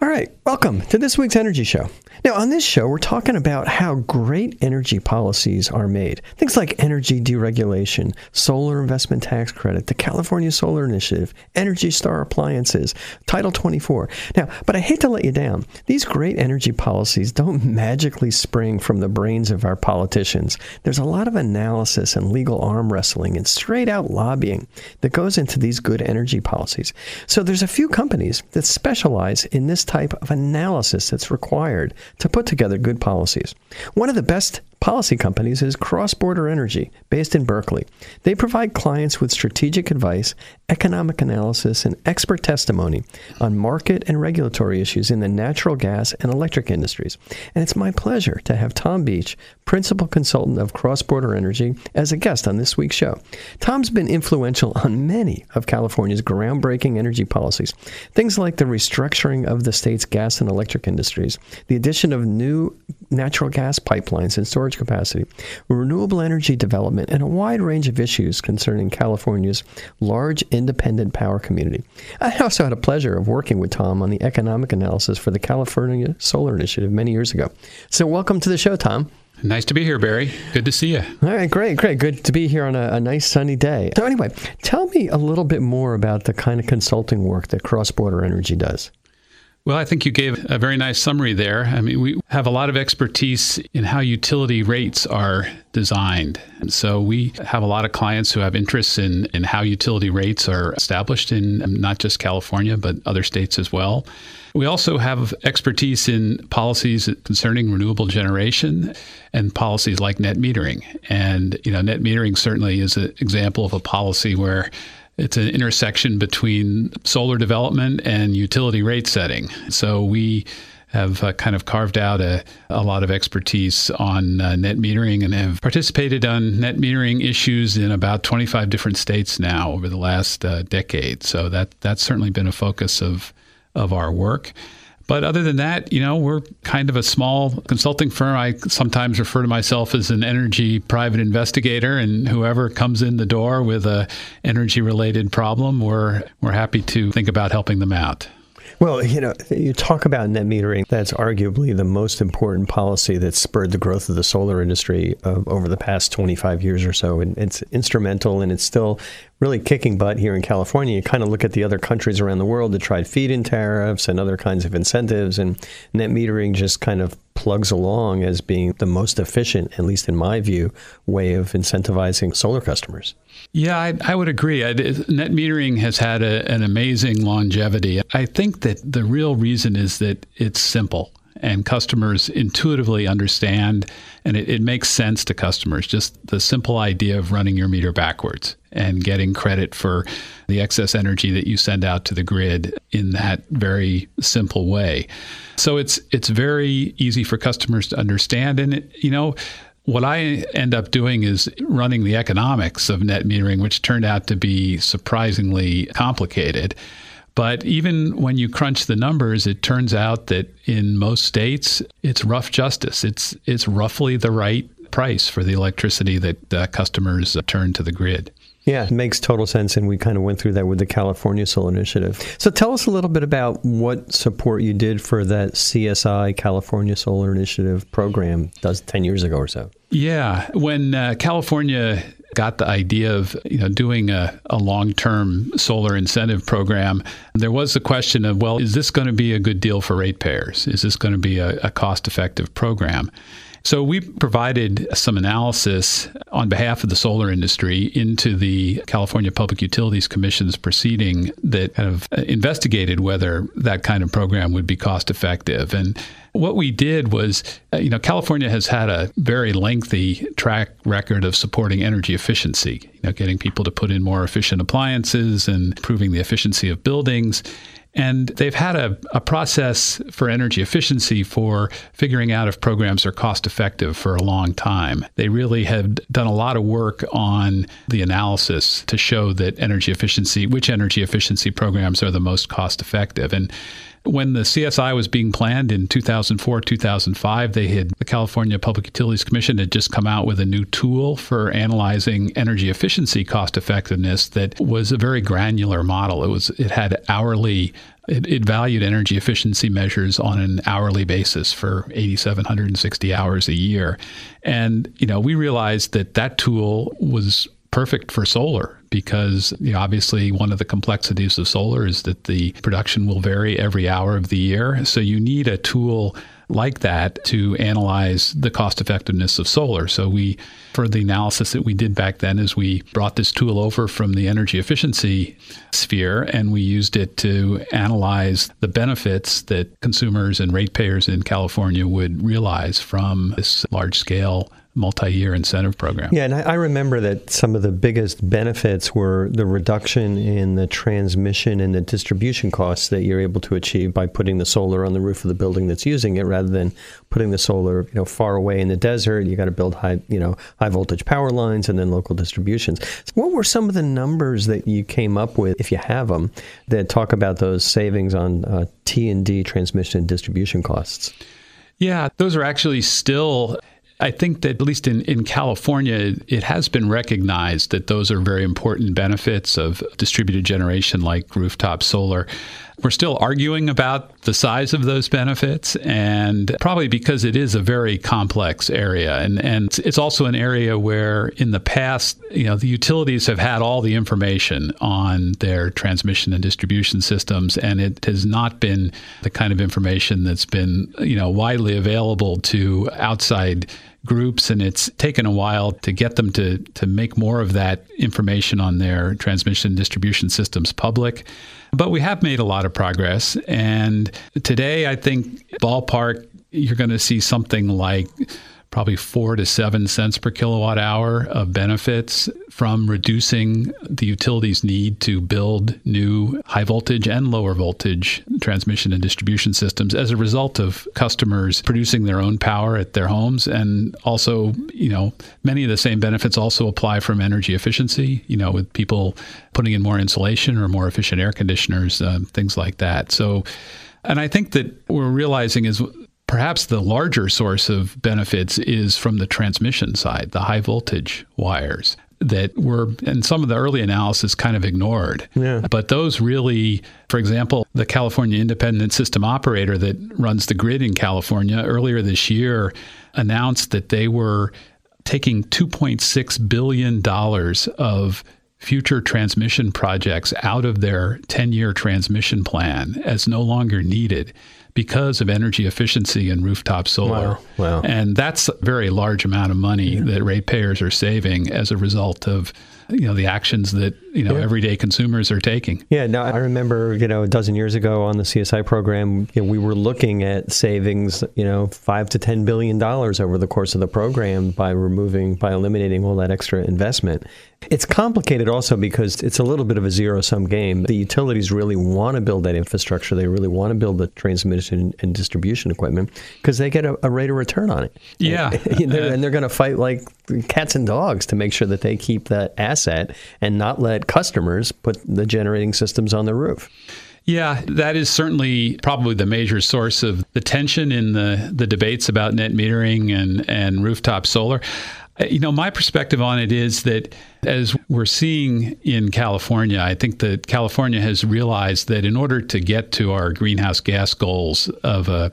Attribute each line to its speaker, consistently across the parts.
Speaker 1: All right, welcome to this week's Energy Show. Now, on this show, we're talking about how great energy policies are made. Things like energy deregulation, solar investment tax credit, the California Solar Initiative, Energy Star appliances, Title 24. Now, but I hate to let you down. These great energy policies don't magically spring from the brains of our politicians. There's a lot of analysis and legal arm wrestling and straight out lobbying that goes into these good energy policies. So there's a few companies that specialize in this type of analysis that's required to put together good policies. One of the best policy companies is Cross Border Energy, based in Berkeley. They provide clients with strategic advice, economic analysis, and expert testimony on market and regulatory issues in the natural gas and electric industries. And it's my pleasure to have Tom Beach, principal consultant of Cross Border Energy, as a guest on this week's show. Tom's been influential on many of California's groundbreaking energy policies, things like the restructuring of the state's gas and electric industries, the addition of new natural gas pipelines and storage capacity, renewable energy development, and a wide range of issues concerning California's large independent power community. I also had a pleasure of working with Tom on the economic analysis for the California Solar Initiative many years ago. So, welcome to the show, Tom.
Speaker 2: Nice to be here, Barry. Good to see you.
Speaker 1: All right, great, great. Good to be here on a, a, nice sunny day. So, anyway, tell me a little bit more about the kind of consulting work that Cross Border Energy does.
Speaker 2: Well, I think you gave a very nice summary there. I mean, we have a lot of expertise in how utility rates are designed. And so we have a lot of clients who have interests in, in how utility rates are established in um, not just California, but other states as well. We also have expertise in policies concerning renewable generation and policies like net metering. And, you know, net metering certainly is an example of a policy where it's an intersection between solar development and utility rate setting. So we have uh, kind of carved out a, a lot of expertise on uh, net metering and have participated on net metering issues in about 25 different states now over the last uh, decade. So that that's certainly been a focus of of our work. But other than that, you know, we're kind of a small consulting firm. I sometimes refer to myself as an energy private investigator, and whoever comes in the door with a energy related problem, we're we're happy to think about helping them out.
Speaker 1: Well, you know, you talk about net metering. That's arguably the most important policy that spurred the growth of the solar industry uh, over the past 25 years or so. And it's instrumental and it's still really kicking butt here in California. You kind of look at the other countries around the world that tried feed in tariffs and other kinds of incentives, and net metering just kind of plugs along as being the most efficient, at least in my view, way of incentivizing solar customers.
Speaker 2: Yeah, I, I would agree. I, net metering has had a, an amazing longevity. I think that the real reason is that it's simple and customers intuitively understand and it, it, makes sense to customers just the simple idea of running your meter backwards and getting credit for the excess energy that you send out to the grid in that very simple way so it's it's very easy for customers to understand and it, you know what I end up doing is running the economics of net metering, which turned out to be surprisingly complicated. But even when you crunch the numbers, it turns out that in most states, it's rough justice. It's it's roughly the right price for the electricity that uh, customers turn to the grid.
Speaker 1: Yeah, it makes total sense. And we kind of went through that with the California Solar Initiative. So tell us a little bit about what support you did for that CSI California Solar Initiative program does 10 years ago or so.
Speaker 2: Yeah. When uh, California got the idea of you know doing a, a long-term solar incentive program, there was the question of, well, is this going to be a good deal for ratepayers? Is this going to be a, a cost-effective program? So we provided some analysis on behalf of the solar industry into the California Public Utilities Commission's proceeding that kind of investigated whether that kind of program would be cost effective. And what we did was, uh, you know, California has had a very lengthy track record of supporting energy efficiency, you know, getting people to put in more efficient appliances and improving the efficiency of buildings. And they've had a, a process for energy efficiency for figuring out if programs are cost effective for a long time. They really have done a lot of work on the analysis to show that energy efficiency, which energy efficiency programs are the most cost effective. And when the CSI was being planned in 2004, 2005, they had the California Public Utilities Commission had just come out with a new tool for analyzing energy efficiency cost effectiveness that was a very granular model. It was it had hourly it, it, valued energy efficiency measures on an hourly basis for 8,760 hours a year. And, you know, we realized that that tool was perfect for solar because you know, obviously one of the complexities of solar is that the production will vary every hour of the year. So you need a tool like that to analyze the cost effectiveness of solar. So we for the analysis that we did back then is we brought this tool over from the energy efficiency sphere and we used it to analyze the benefits that consumers and ratepayers in California would realize from this large scale multi-year incentive program.
Speaker 1: Yeah, and I, I, remember that some of the biggest benefits were the reduction in the transmission and the distribution costs that you're able to achieve by putting the solar on the roof of the building that's using it, rather than putting the solar, you know, far away in the desert. You got to build high, you know, high voltage power lines and then local distributions. What were some of the numbers that you came up with, if you have them, that talk about those savings on uh, T and D transmission and distribution costs?
Speaker 2: Yeah, those are actually still I think that at least in, in California, it has been recognized that those are very important benefits of distributed generation like rooftop solar. We're still arguing about the size of those benefits, and probably because it is a very complex area. And, and it's also an area where, in the past, you know, the utilities have had all the information on their transmission and distribution systems, and it has not been the kind of information that's been, you know, widely available to outside groups, and it's taken a while to get them to to make more of that information on their transmission distribution systems public. But we have made a lot of progress, and today I think ballpark you're going to see something like probably four to seven cents per kilowatt hour of benefits from reducing the utilities' need to build new high voltage and lower voltage transmission and distribution systems as a result of customers producing their own power at their homes. And also, you know, many of the same benefits also apply from energy efficiency, you know, with people putting in more insulation or more efficient air conditioners, uh, things like that. So, and I think that we're realizing is Perhaps the larger source of benefits is from the transmission side, the high voltage wires that were in some of the early analysis kind of ignored. Yeah. But those really, for example, the California Independent System Operator that runs the grid in California earlier this year announced that they were taking $2.6 billion of future transmission projects out of their 10 year transmission plan as no longer needed because of energy efficiency and rooftop solar. Wow. wow. And that's a very large amount of money yeah. that ratepayers are saving as a result of you know the actions that you know yeah. everyday consumers are taking.
Speaker 1: Yeah, no, I remember you know a dozen years ago on the CSI program, you know, we were looking at savings, you know, five to ten billion dollars over the course of the program by removing by eliminating all that extra investment. It's complicated also because it's a little bit of a zero sum game. The utilities really want to build that infrastructure. They really want to build the transmission and distribution equipment because they get a, a, rate of return on it.
Speaker 2: Yeah.
Speaker 1: And, they're, and they're going to fight like cats and dogs to make sure that they keep that asset and not let customers put the generating systems on the roof.
Speaker 2: Yeah, that is certainly probably the major source of the tension in the, the debates about net metering and, and rooftop solar. Uh, you know, my perspective on it is that as we're seeing in California, I think that California has realized that in order to get to our greenhouse gas goals of a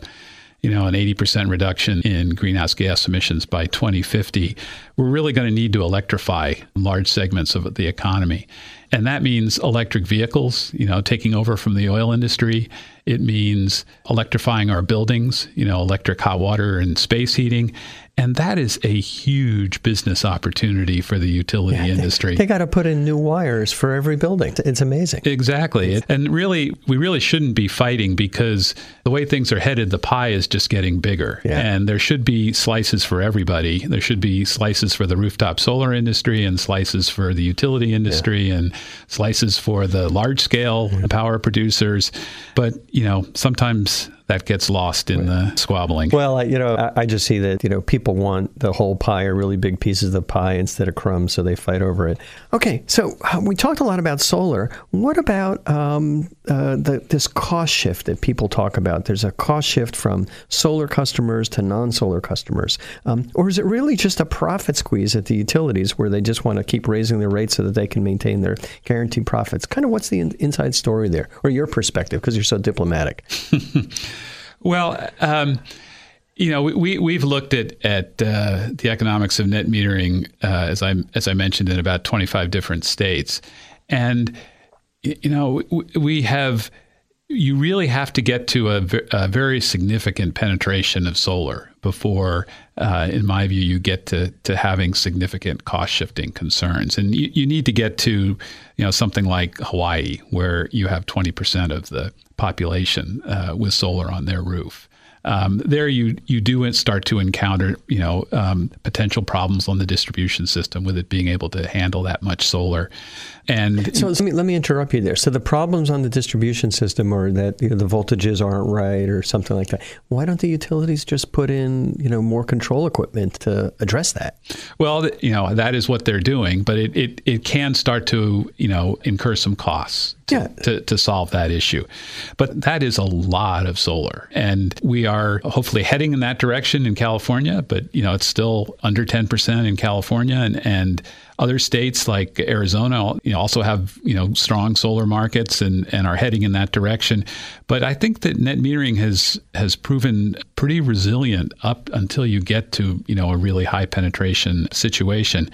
Speaker 2: you know, an 80% reduction in greenhouse gas emissions by 2050, we're really going to need to electrify large segments of the economy. And that means electric vehicles, you know, taking over from the oil industry. It means electrifying our buildings, you know, electric hot water and space heating. And that is a huge business opportunity for the utility yeah, industry.
Speaker 1: They, they got to put in new wires for every building. It's amazing.
Speaker 2: Exactly. And really, we really shouldn't be fighting because the way things are headed, the pie is just getting bigger. Yeah. And there should be slices for everybody. There should be slices for the rooftop solar industry and slices for the utility industry yeah. and slices for the large scale mm-hmm. power producers. But, you know, sometimes that gets lost in the squabbling.
Speaker 1: Well, I, you know, I, I, just see that you know people want the whole pie or really big pieces of the pie instead of crumbs, so they fight over it. Okay, so uh, we talked a lot about solar. What about um, uh, the, this cost shift that people talk about? There's a cost shift from solar customers to non-solar customers, um, or is it really just a profit squeeze at the utilities where they just want to keep raising their rates so that they can maintain their guaranteed profits? Kind of what's the in- inside story there, or your perspective, because you're so diplomatic.
Speaker 2: well, um, you know, we we've looked at at uh, the economics of net metering uh, as I as I mentioned in about 25 different states, and you know we have you really have to get to a, a very significant penetration of solar before, uh, in my view, you get to, to having significant cost shifting concerns. And you, you need to get to, you know, something like Hawaii, where you have 20% of the population uh, with solar on their roof um, there you you do start to encounter you know um, potential problems on the distribution system with it being able to handle that much solar. And
Speaker 1: so let me let me interrupt you there. So the problems on the distribution system are that you know, the voltages aren't right or something like that. Why don't the utilities just put in you know more control equipment to address that?
Speaker 2: Well, you know that is what they're doing, but it it, it can start to you know incur some costs to, yeah. to, to solve that issue. But that is a lot of solar. And we are hopefully heading in that direction in California, but you know, it's still under 10% in California and, and other states like Arizona you know, also have you know strong solar markets and, and are heading in that direction. But I think that net metering has has proven pretty resilient up until you get to you know a really high penetration situation.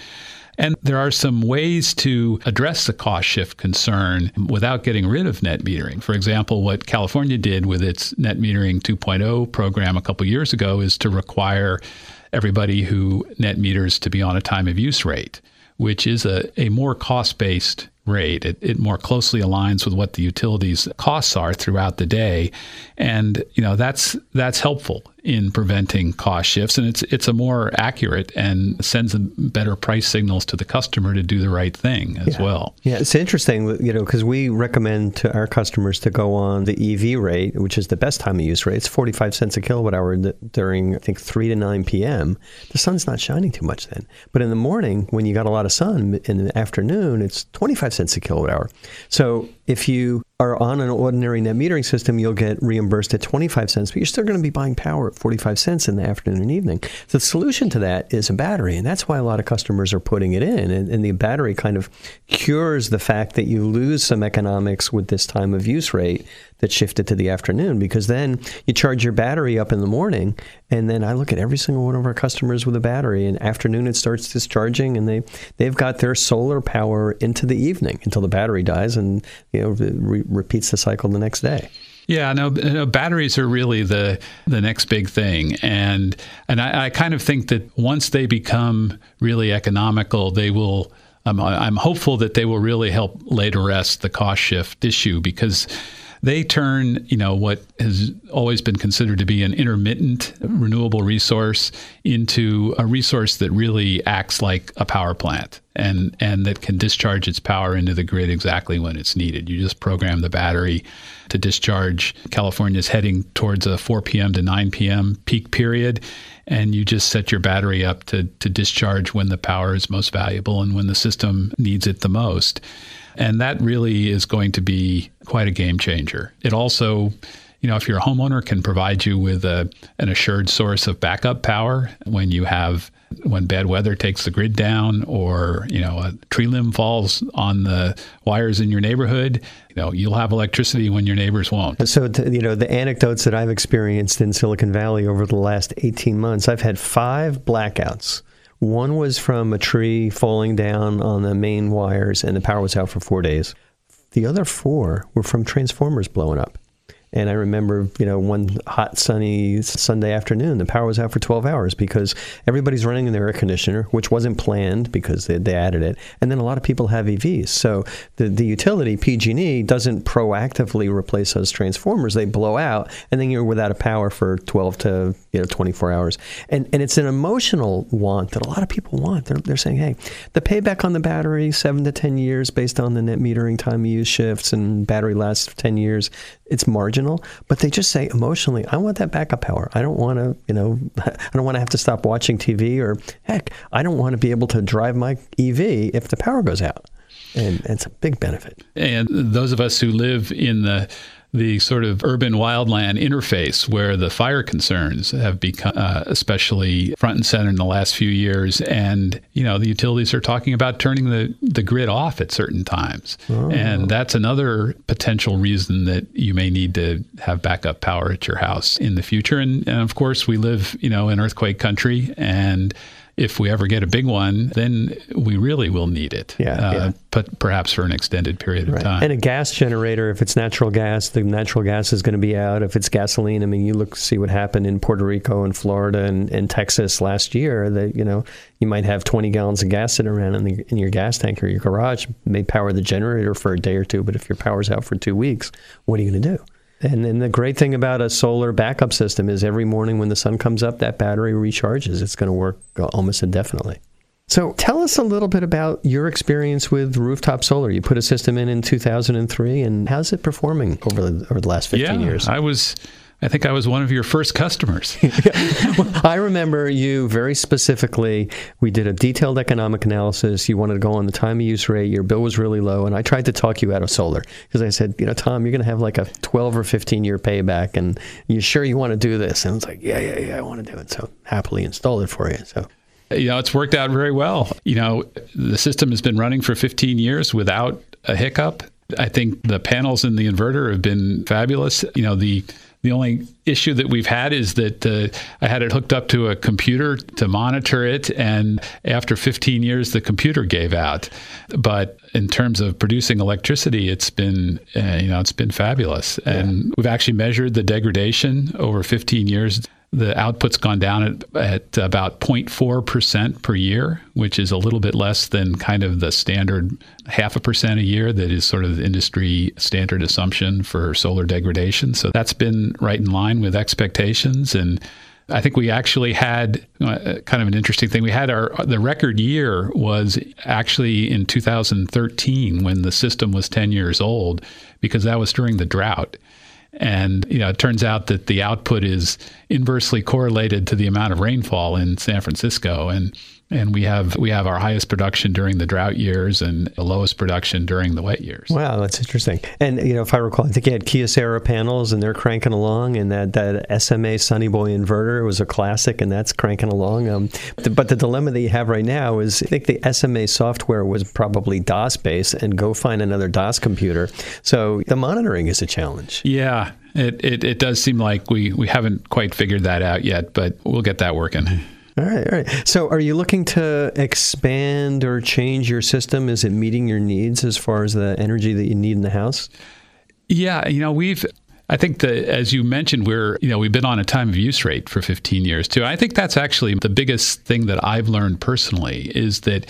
Speaker 2: And there are some ways to address the cost shift concern without getting rid of net metering. For example, what California did with its net metering 2.0 program a couple years ago is to require everybody who net meters to be on a time of use rate, which is a, a more cost based rate. It, it more closely aligns with what the utilities costs are throughout the day, and you know that's that's helpful in preventing cost shifts, and it's it's a more accurate and sends better price signals to the customer to do the right thing as
Speaker 1: yeah.
Speaker 2: well.
Speaker 1: Yeah, it's interesting, you know, because we recommend to our customers to go on the EV rate, which is the best time of use rate. It's 45 cents a kilowatt hour during I think 3 to 9 p.m. The sun's not shining too much then, but in the morning when you got a lot of sun in the afternoon, it's 25 cents a kilowatt hour. So if you are on an ordinary net metering system, you'll get reimbursed at 25 cents, but you're still going to be buying power at 45 cents in the afternoon and evening. The solution to that is a battery, and that's why a lot of customers are putting it in. And, and the battery kind of cures the fact that you lose some economics with this time of use rate that shifted to the afternoon because then you charge your battery up in the morning and then I look at every single one of our customers with a battery and afternoon it starts discharging and they they've got their solar power into the evening until the battery dies and you know re- repeats the cycle the next day.
Speaker 2: Yeah, no, no, batteries are really the the next big thing, and and I, I kind of think that once they become really economical, they will. Um, I'm hopeful that they will really help to rest the cost shift issue because they turn, you know, what has always been considered to be an intermittent renewable resource into a resource that really acts like a power plant and and that can discharge its power into the grid exactly when it's needed. You just program the battery to discharge. California's heading towards a 4 p.m. to 9 p.m. peak period and you just set your battery up to, to discharge when the power is most valuable and when the system needs it the most. And that really is going to be quite a game changer. It also, you know, if you're a homeowner, can provide you with a, an assured source of backup power when you have when bad weather takes the grid down or you know a tree limb falls on the wires in your neighborhood you know you'll have electricity when your neighbors won't
Speaker 1: so you know the anecdotes that i've experienced in silicon valley over the last 18 months i've had five blackouts one was from a tree falling down on the main wires, and the power was out for four days. The other four were from transformers blowing up. And I remember, you know, one hot sunny Sunday afternoon, the power was out for 12 hours because everybody's running in their air conditioner, which wasn't planned because they, they added it. And then a lot of people have EVs. So the, the utility, PG&E, doesn't proactively replace those transformers. They blow out, and then you're without a power for 12 to you know 24 hours. And and it's an emotional want that a lot of people want. They're, they're saying, hey, the payback on the battery, seven to 10 years based on the net metering time use shifts, and battery lasts 10 years. It's margin original, but they just say emotionally, I want that backup power. I don't want to, you know, I don't want to have to stop watching TV or heck, I don't want to be able to drive my EV if the power goes out. And it's a big benefit.
Speaker 2: And those of us who live in the the sort of urban wildland interface where the fire concerns have become uh, especially front and center in the last few years. And, you know, the utilities are talking about turning the, the grid off at certain times. Oh. And that's another potential reason that you may need to have backup power at your house in the future. And, and of course, we live, you know, in earthquake country and if we ever get a big one, then we really will need it.
Speaker 1: Yeah, uh, yeah.
Speaker 2: But perhaps for an extended period of
Speaker 1: right.
Speaker 2: time.
Speaker 1: And a gas generator, if it's natural gas, the natural gas is going to be out. If it's gasoline, I mean, you look see what happened in Puerto Rico and Florida and, and Texas last year. That you know, you might have 20 gallons of gas sitting around in, the, in your gas tank or your garage. may power the generator for a day or two, but if your power's out for two weeks, what are you going to do? And then the great thing about a solar backup system is every morning when the sun comes up, that battery recharges. It's going to work uh, almost indefinitely. So tell us a little bit about your experience with rooftop solar. You put a system in in 2003, and how's it performing over the, over the last 15
Speaker 2: yeah,
Speaker 1: years?
Speaker 2: I was I think I was one of your first customers.
Speaker 1: well, I remember you very specifically. We did a detailed economic analysis. You wanted to go on the time of use rate. Your bill was really low, and I tried to talk you out of solar because I said, you know, Tom, you're going to have like a 12 or 15 year payback, and you sure you want to do this? And it's like, yeah, yeah, yeah, I want to do it. So happily installed it for you. So
Speaker 2: you know, it's worked out very well. You know, the system has been running for 15 years without a hiccup. I think the panels in the inverter have been fabulous. You know, the the only issue that we've had is that uh, I had it hooked up to a computer to monitor it, and after 15 years, the computer gave out. But in terms of producing electricity, it's been uh, you know it's been fabulous, yeah. and we've actually measured the degradation over 15 years the output's gone down at, at about 0.4% per year, which is a little bit less than kind of the standard half a percent a year that is sort of the industry standard assumption for solar degradation. So that's been right in line with expectations. And I think we actually had uh, kind of an interesting thing. We had our the record year was actually in 2013 when the system was 10 years old because that was during the drought. And you know, it turns out that the output is inversely correlated to the amount of rainfall in San Francisco. And and we have we have our highest production during the drought years and the lowest production during the wet years.
Speaker 1: Wow, that's interesting. And you know, if I recall, I think you had Kyocera panels, and they're cranking along, and that that SMA Sunny Boy inverter was a classic, and that's cranking along. Um, but the dilemma that you have right now is, I think the SMA software was probably DOS based, and go find another DOS computer. So the monitoring is a challenge.
Speaker 2: Yeah, it, it, it does seem like we, we haven't quite figured that out yet, but we'll get that working.
Speaker 1: All right, all right. So, are you looking to expand or change your system? Is it meeting your needs as far as the energy that you need in the house?
Speaker 2: Yeah, you know, we've I think that, as you mentioned, we're, you know, we've been on a time of use rate for 15 years too. I think that's actually the biggest thing that I've learned personally is that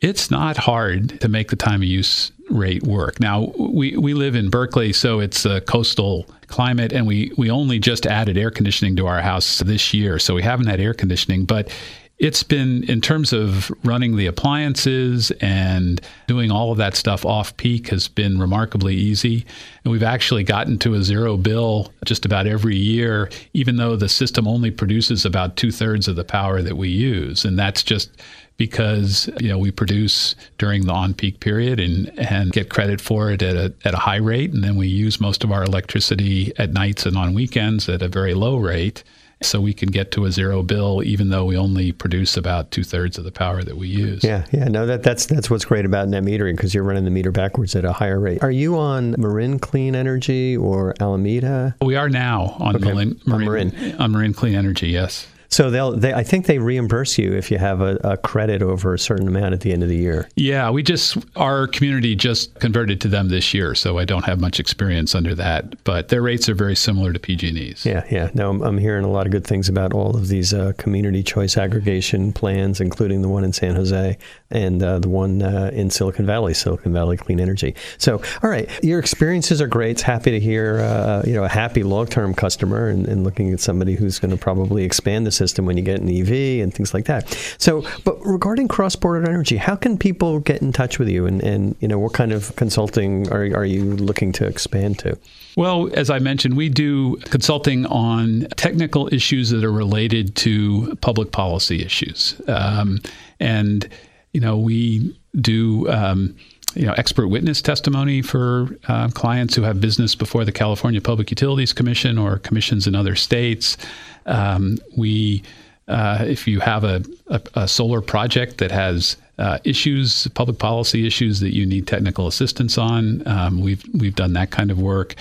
Speaker 2: it's not hard to make the time of use rate work. Now, we, we live in Berkeley, so it's a coastal climate, and we, we only just added air conditioning to our house this year, so we haven't had air conditioning. But it's been, in terms of running the appliances and doing all of that stuff off peak, has been remarkably easy. And we've actually gotten to a zero bill just about every year, even though the system only produces about two thirds of the power that we use. And that's just because you know we produce during the on-peak period and, and get credit for it at a, at a high rate, and then we use most of our electricity at nights and on weekends at a very low rate. So we can get to a zero bill, even though we only produce about two thirds of the power that we use.
Speaker 1: Yeah, yeah, no, that, that's that's what's great about net metering because you're running the meter backwards at a higher rate. Are you on Marin Clean Energy or Alameda?
Speaker 2: We are now on, okay. Marin, Marin, on Marin on Marin Clean Energy. Yes.
Speaker 1: So they'll, they, I think they reimburse you if you have a, a, credit over a certain amount at the end of the year.
Speaker 2: Yeah, we just our community just converted to them this year, so I don't have much experience under that. But their rates are very similar to PG&E's.
Speaker 1: Yeah, yeah. No, I'm, I'm hearing a lot of good things about all of these uh, community choice aggregation plans, including the one in San Jose and uh, the one uh, in Silicon Valley, Silicon Valley Clean Energy. So, all right, your experiences are great. It's happy to hear, uh, you know, a happy long-term customer and, and looking at somebody who's going to probably expand the system when you get an EV and things like that. So, but regarding cross-border energy, how can people get in touch with you, and, and you know what kind of consulting are are you looking to expand to?
Speaker 2: Well, as I mentioned, we do consulting on technical issues that are related to public policy issues, um, and you know we do. Um, you know, expert witness testimony for uh, clients who have business before the California Public Utilities Commission or commissions in other states. Um, we, uh, if you have a, a, a, solar project that has uh, issues, public policy issues that you need technical assistance on, um, we've we've done that kind of work.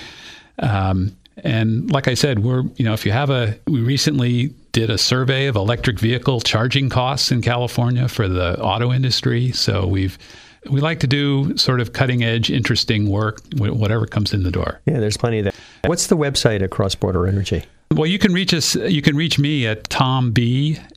Speaker 2: Um, and like I said, we're you know if you have a we recently did a survey of electric vehicle charging costs in California for the auto industry, so we've we like to do sort of cutting edge, interesting work, whatever comes in the door.
Speaker 1: Yeah, there's plenty there. What's the website at Cross Border Energy?
Speaker 2: Well, you can reach us. You can reach me at tomb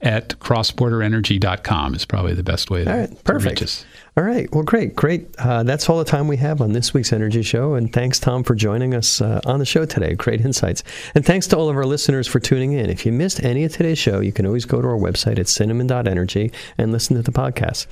Speaker 2: at crossborderenergy.com is probably the best way to,
Speaker 1: all right, perfect.
Speaker 2: To reach us.
Speaker 1: All right. Well, great, great. Uh, that's all the time we have on this week's Energy Show. And thanks, Tom, for joining us uh, on the show today. Great insights. And thanks to all of our listeners for tuning in. If you missed any of today's show, you can always go to our website at cinnamon.energy and listen to the podcast.